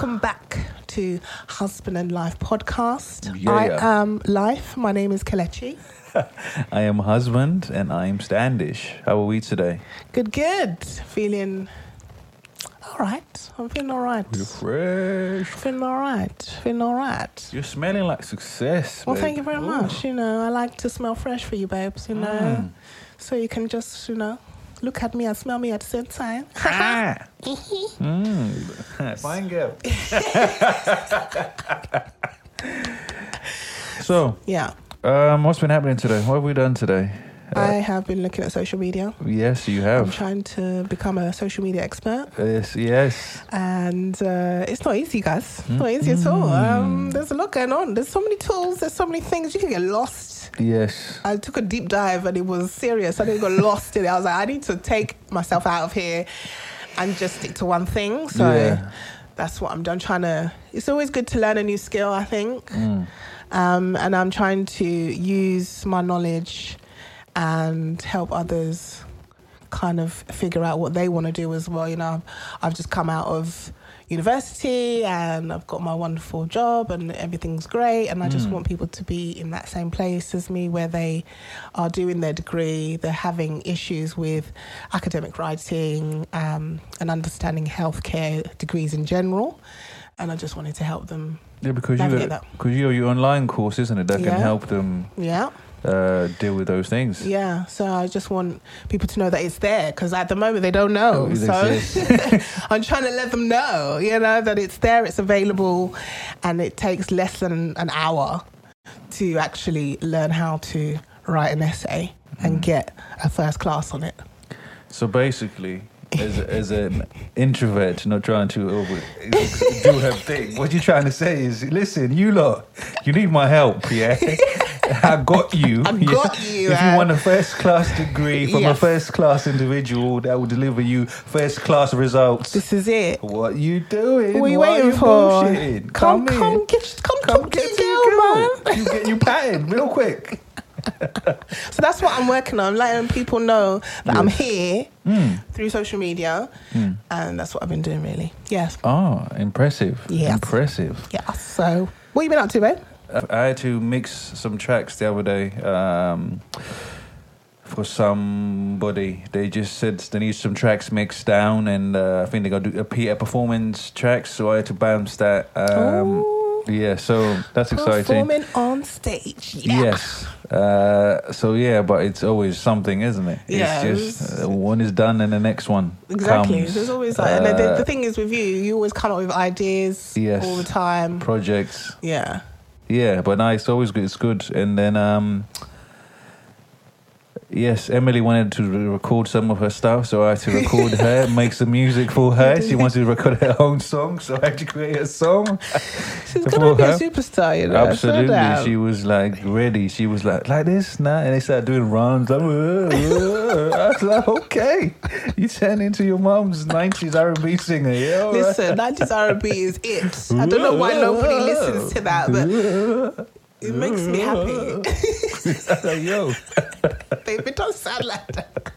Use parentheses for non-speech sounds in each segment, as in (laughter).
Welcome back to Husband and Life podcast. Yeah, I yeah. am Life. My name is Kalechi. (laughs) I am husband and I am Standish. How are we today? Good, good. Feeling all right. I'm feeling all right. You're fresh. Feeling all right. Feeling all right. You're smelling like success. Well, babe. thank you very Ooh. much. You know, I like to smell fresh for you, babes. You know, Mm. so you can just, you know, look at me and smell me at the same time. Ah. (laughs) mm. (laughs) Fine girl. (laughs) so, yeah, um, what's been happening today? What have we done today? I have been looking at social media. Yes, you have. I'm trying to become a social media expert, Yes, yes. and uh, it's not easy, guys. It's not easy at all. Um, Mm. there's a lot going on. There's so many tools. There's so many things. You can get lost. Yes. I took a deep dive, and it was serious. I didn't got lost in it. I was like, I need to take myself out of here and just stick to one thing. So Yeah. that's what I'm done. Trying to. It's always good to learn a new skill. I think. Mm. um, and I'm trying to use my knowledge and help others kind of figure out what they want to do as well. You know, I've just come out of university and I've got my wonderful job and everything's great, and I just Mm. want people to be in that same place as me where they are doing their degree, they're having issues with academic writing um, and understanding healthcare degrees in general. And I just wanted to help them. Yeah, because you because you're your online course, isn't it? That Yeah. can help them Yeah. Uh, deal with those things. Yeah, so I just want people to know that it's there because at the moment they don't know. Oh, so. (laughs) I'm trying to let them know, you know, that it's there, it's available, and it takes less than an hour to actually learn how to write an essay and Mm. get a first class on it. So basically, as, as an introvert, not trying to over, do her thing, what you're trying to say is, listen, you lot, you need my help, yeah? (laughs) I got you. (laughs) I yeah? got you, If you want a first class degree from a first class individual that will deliver you first class results, This is it. what you doing? What are you Why waiting you for? bullshitting? Come, in. come, get, come, Come talk get to to your girl, man. You get you patterned real quick. (laughs) So that's what I'm working on, letting people know that I'm here Mm. through social media, Mm. and that's what I've been doing, really. Yes. Oh, impressive. Yes. Impressive. Yeah. So, what you been up to, babe? I had to mix some tracks the other day um, for somebody. They just said they need some tracks mixed down, and uh, I think they got to do a, P- a performance track, so I had to bounce that. Um, yeah, so that's exciting. Performing on stage. Yeah. Yes. Uh, so yeah, but it's always something, isn't it? Yeah, It's just uh, one is done and the next one Exactly. comes. There's always like, and the, the Uh, thing is with you, you always come up with ideas Yes. all the time. projects. Yeah. Yeah, but no, it's always good. It's good. And then, um, yes, Emily wanted to record some of her stuff, so I had to record her, (laughs) make some music for her. She wanted to record her own song, so I had to create a song. She's gonna be a superstar, you know. Absolutely, she was like ready. She was like, like this, nah, and they started doing runs. Uh. I was like, okay, you turn into your mom's '90s R&B singer, yeah. right. Listen, 90s R&B is it. I don't know why nobody listens to that, but (laughs) it makes me happy. (laughs) like, yo, Babe, it don't sound like that.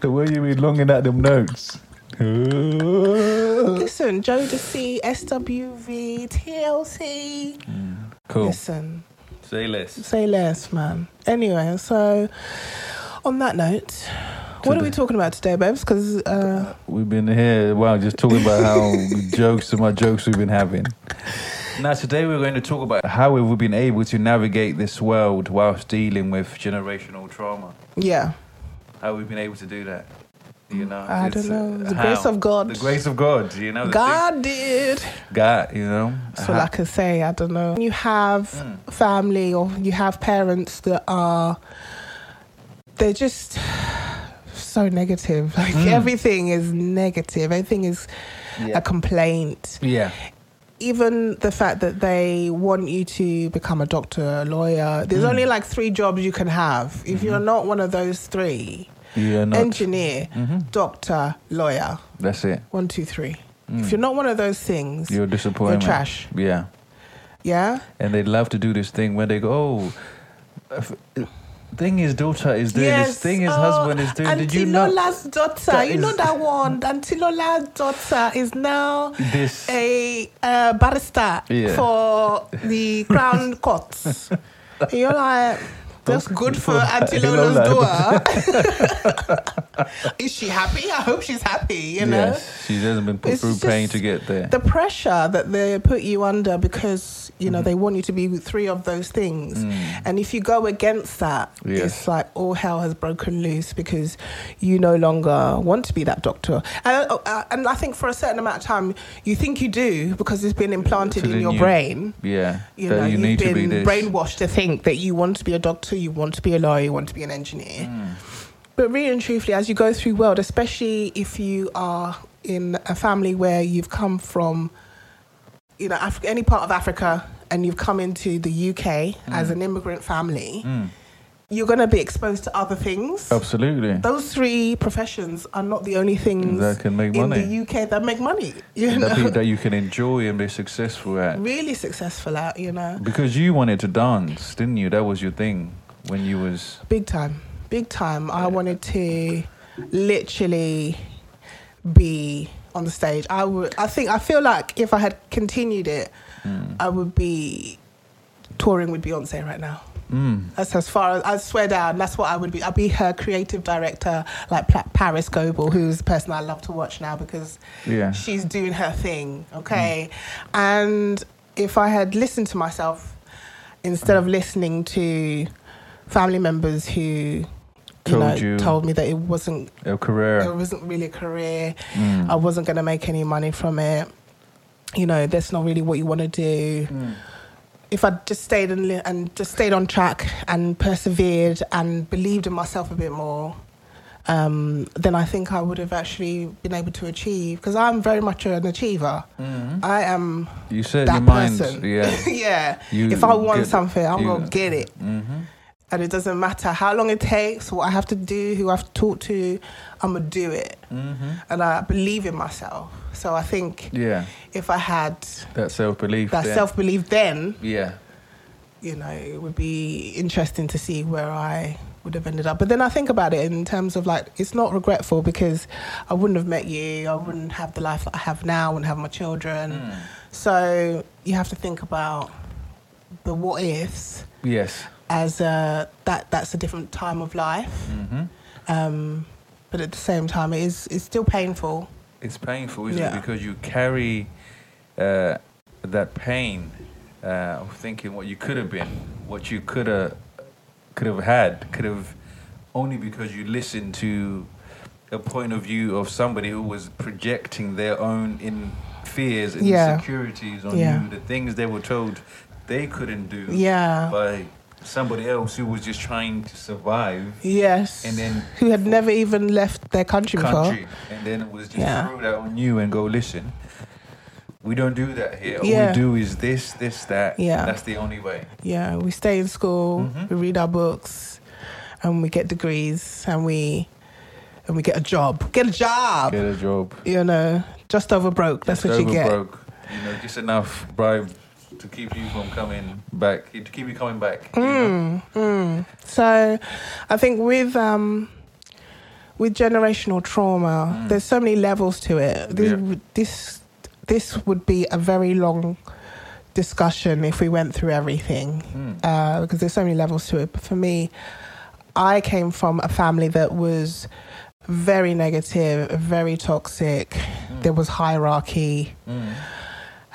the way you be longing at them notes. (laughs) Listen, Jodeci, SWV, TLC. Cool. Listen, Say less. say less, man. Anyway, so on that note, what are we talking about today, babes? Because uh, We've been here, wow, just talking about how (laughs) jokes and my jokes we've been having. Now, today we're going to talk about how have we've been able to navigate this world whilst dealing with generational trauma. yeah, How we've been able to do that. You know, I don't know. uh, The grace of God. The grace of God. You know, God did. God. You know, So, How- like I say, I don't know. You have Mm. family or you have parents that are, they're just so negative. Like Mm. everything is negative. Everything is Yeah. a complaint. yeah, Even the fact that they want you to become a doctor, a lawyer. There's Mm. only like three jobs you can have. If Mm-hmm. you're not one of those three, you're not. engineer, hmm doctor, lawyer, That's it. one, two, three. Mm. If you're not one of those things, You're a disappointment. trash. Yeah. yeah, and they love to do this thing where they go, oh, if- thing his daughter is doing. His thing his oh, husband is doing. Did you know Auntie Lola's daughter, you know that one. Auntie Lola's daughter is now this? a uh, barrister Yeah. for the Crown Courts. (laughs) You're like, that's good for Auntie Lola's Lola. daughter. is she happy? I hope she's happy, you know? Yes, she hasn't been put It's through pain to get there. The pressure that they put you under because, you know, they want you to be three of those things. Mm. And if you go against that, Yes. it's like all hell has broken loose because you no longer want to be that doctor. And, uh, uh, and I think for a certain amount of time, you think you do because it's been implanted in your you- brain. yeah, You know, you you've need to be been brainwashed to think that you want to be a doctor, you want to be a lawyer, you want to be an engineer. Mm. But really and truthfully, as you go through world, especially if you are in a family where you've come from, you know, Af- any part of Africa, and you've come into the UK as an immigrant family, Mm. you're going to be exposed to other things. Absolutely. Those three professions are not the only things That can make money in the UK that make money. You know, that you can enjoy and be successful at. really successful at. You know, Because you wanted to dance, didn't you? That was your thing when you was. big time, big time. I wanted to literally be on the stage. I would. I think. I feel like if I had continued it, Mm. I would be touring with Beyonce right now. Mm. That's as far as I swear down. That's what I would be. I'd be her creative director, like Parris Goebel, who's the person I love to watch now because Yeah. she's doing her thing. Okay, and if I had listened to myself instead of listening to family members who you Told know you. told me that it wasn't a career. it wasn't really a career, Mm. I wasn't going to make any money from it. You know, that's not really what you want to do Mm. if I just stayed and, and just stayed on track and persevered and believed in myself a bit more, um, then I think I would have actually been able to achieve. Because I'm very much an achiever. Mhm. I am You set that your mind. person. Yeah. (laughs) yeah. You if I want get- something, I'm you- gonna get it, Mm-hmm. And it doesn't matter how long it takes, what I have to do, who I have to talk to. I'm gonna do it, Mm-hmm. and I believe in myself. So I think Yeah. if I had That self belief. that self belief then, Yeah. you know, it would be interesting to see where I would have ended up. But then I think about it in terms of like, it's not regretful because I wouldn't have met you, I wouldn't have the life that I have now, I wouldn't have my children. Mm. So you have to think about the what ifs Yes. As a, that that's a different time of life. Mm-hmm. Um, but at the same time, it is it's still painful. It's painful, isn't Yeah. it? Because you carry uh, that pain uh, of thinking what you could have been, what you could have could have had, could have only because you listened to a point of view of somebody who was projecting their own in fears and Yeah. insecurities on Yeah. you, the things they were told they couldn't do Yeah. by somebody else who was just trying to survive. yes. And then who had never even left their country, country, and then it was just Yeah. throw that on you and go listen. We don't do that here. All Yeah. we do is this, this, that. Yeah. That's the only way. Yeah, we stay in school, Mhm. we read our books, and we get degrees, and we and we get a job. Get a job. Get a job. You know, just over broke. That's Just what you over get. broke. You know, just enough bribe to keep you from coming back, to keep you coming back. you know? Mm, mm. So, I think with um, with generational trauma, Mm. there's so many levels to it. This, Yeah. this this would be a very long discussion if we went through everything, Mm. uh, because there's so many levels to it. But for me, I came from a family that was very negative, very toxic. Mm. There was hierarchy.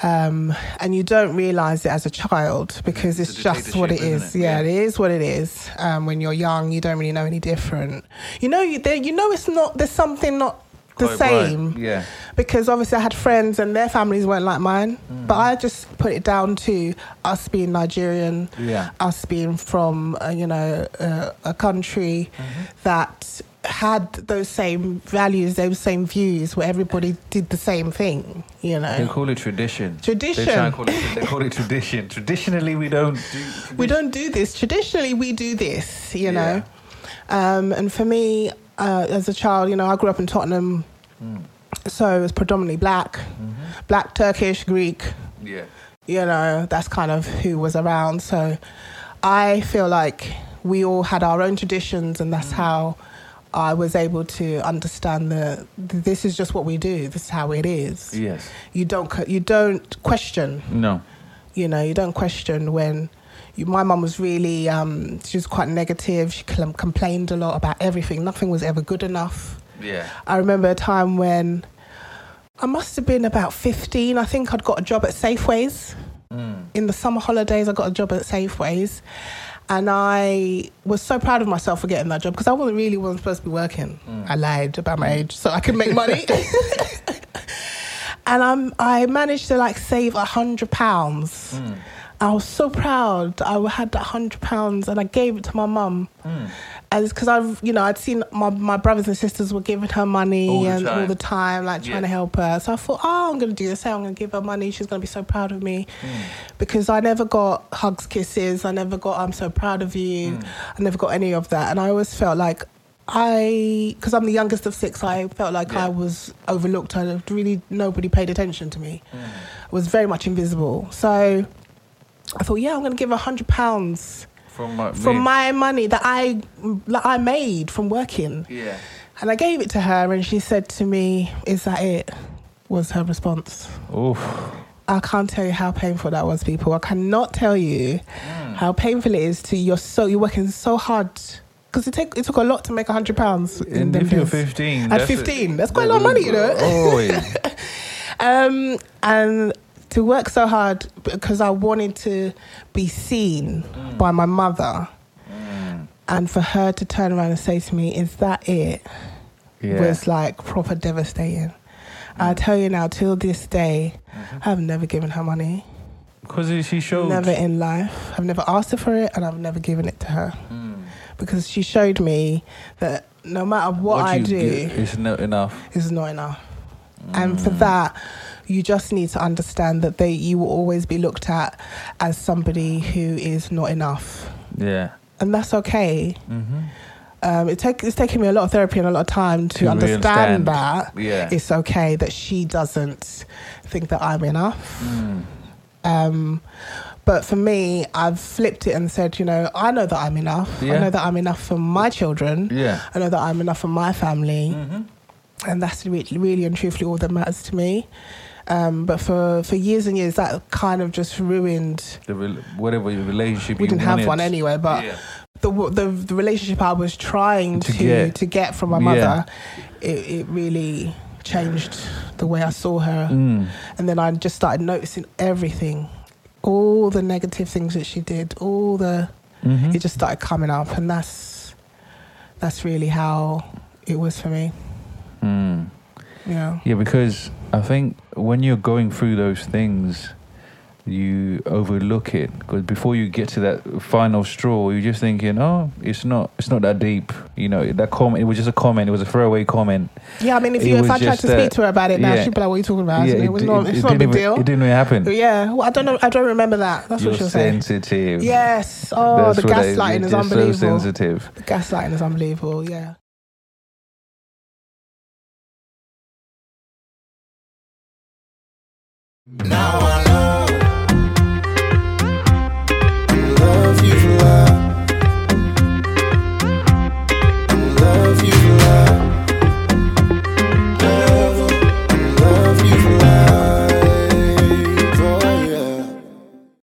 Um, and you don't realize it as a child because It's it's, just what it is. it? Yeah, Yeah. it is what it is. Um, when you're young, you don't really know any different. You know, you, there, you know, it's not. There's something not the Quite right. same Yeah. because obviously I had friends and their families weren't like mine. Mm. But I just put it down to us being Nigerian, Yeah. us being from uh, you know uh, a country Mm-hmm. that had those same values, those same views, where everybody did the same thing. You know. They call it tradition. Tradition. They call it, they call it tradition. Traditionally, we don't do. (laughs) we don't do this traditionally we do this you Yeah. know um, and for me uh, as a child you know i grew up in tottenham Mm. so it was predominantly black Mhm. black turkish greek Yeah. you know that's kind of who was around so i feel like we all had our own traditions, and that's how I was able to understand that this is just what we do. This is how it is. Yes. You don't you don't question. No. You know, you don't question when. You, my mum was really, um, she was quite negative. She complained a lot about everything. Nothing was ever good enough. Yeah. I remember a time when I must have been about 15. I think I'd got a job at Safeways. Mm. In the summer holidays, I got a job at Safeways. And I was so proud of myself for getting that job because I wasn't really wasn't supposed to be working. I lied about my age so I could make money. (laughs) (laughs) and um, I managed to like save a hundred pounds. I was so proud. I had that hundred pounds and I gave it to my mum. And it's because I've, you know, I'd seen my, my brothers and sisters were giving her money All and all the time, like trying Yeah. to help her. So I thought, oh, I'm going to do this. I'm going to give her money. She's going to be so proud of me. Because I never got hugs, kisses. I never got, I'm so proud of you. I never got any of that. And I always felt like I, because I'm the youngest of six, I felt like Yeah. I was overlooked. I really, nobody paid attention to me. Mm. I was very much invisible. So I thought, yeah, I'm going to give her a hundred pounds From my from me. my money that I that I made from working. Yeah. And I gave it to her, and she said to me, "Is that it?" Was her response. Oof. I can't tell you how painful that was, people. I cannot tell you how painful it is to you're so you're working so hard because it take it took a lot to make a hundred pounds. And if you're 15, At that's a- 15, that's quite a lot of money, you know. (laughs) Oh, (laughs) yeah. Um, and to work so hard because I wanted to be seen by my mother, and for her to turn around and say to me, "Is that it?" yeah. was like proper devastating. I tell you now, till this day, I've never given her money. Because she showed. Never in life. I've never asked her for it, and I've never given it to her Mm. because she showed me that no matter what, I do, is not enough. is not enough. And for Mm. that, you just need to understand that they you will always be looked at as somebody who is not enough, Yeah. and that's okay. Mm-hmm. Um, it take, it's taken me a lot of therapy and a lot of time to, To understand, re-understand. that Yeah. it's okay that she doesn't think that I'm enough. Mm. Um, but for me, I've flipped it and said, you know, I know that I'm enough. I know that I'm enough for my children. Yeah. I know that I'm enough for my family. Mm-hmm. and that's really, really and truthfully all that matters to me. Um, but for, for years and years, that kind of just ruined. The rel- whatever your relationship We didn't have one anyway, but Yeah. the, the the relationship I was trying To to get. to get from my Yeah. mother, it, it really changed the way I saw her. Mm. And then I just started noticing everything, all the negative things that she did, all the Mhm. it just started coming up, and that's that's really how it was for me. Mm. Yeah. Yeah, because I think when you're going through those things, you overlook it because before you get to that final straw, you're just thinking, "Oh, it's not, it's not that deep." You know, that comment. It was just a comment. It was a throwaway comment. Yeah, I mean, if you if I tried to speak to her about it now, yeah. she'd be like, "What are you talking about?" yeah, it, was not. it- It's it not a big even, deal. It didn't really happen. Yeah, well, I don't know. I don't remember that. That's you're what she'll say. sensitive. Yes. Oh, That's the gaslighting you're is unbelievable. So sensitive. The gaslighting is unbelievable. Yeah. Now I know.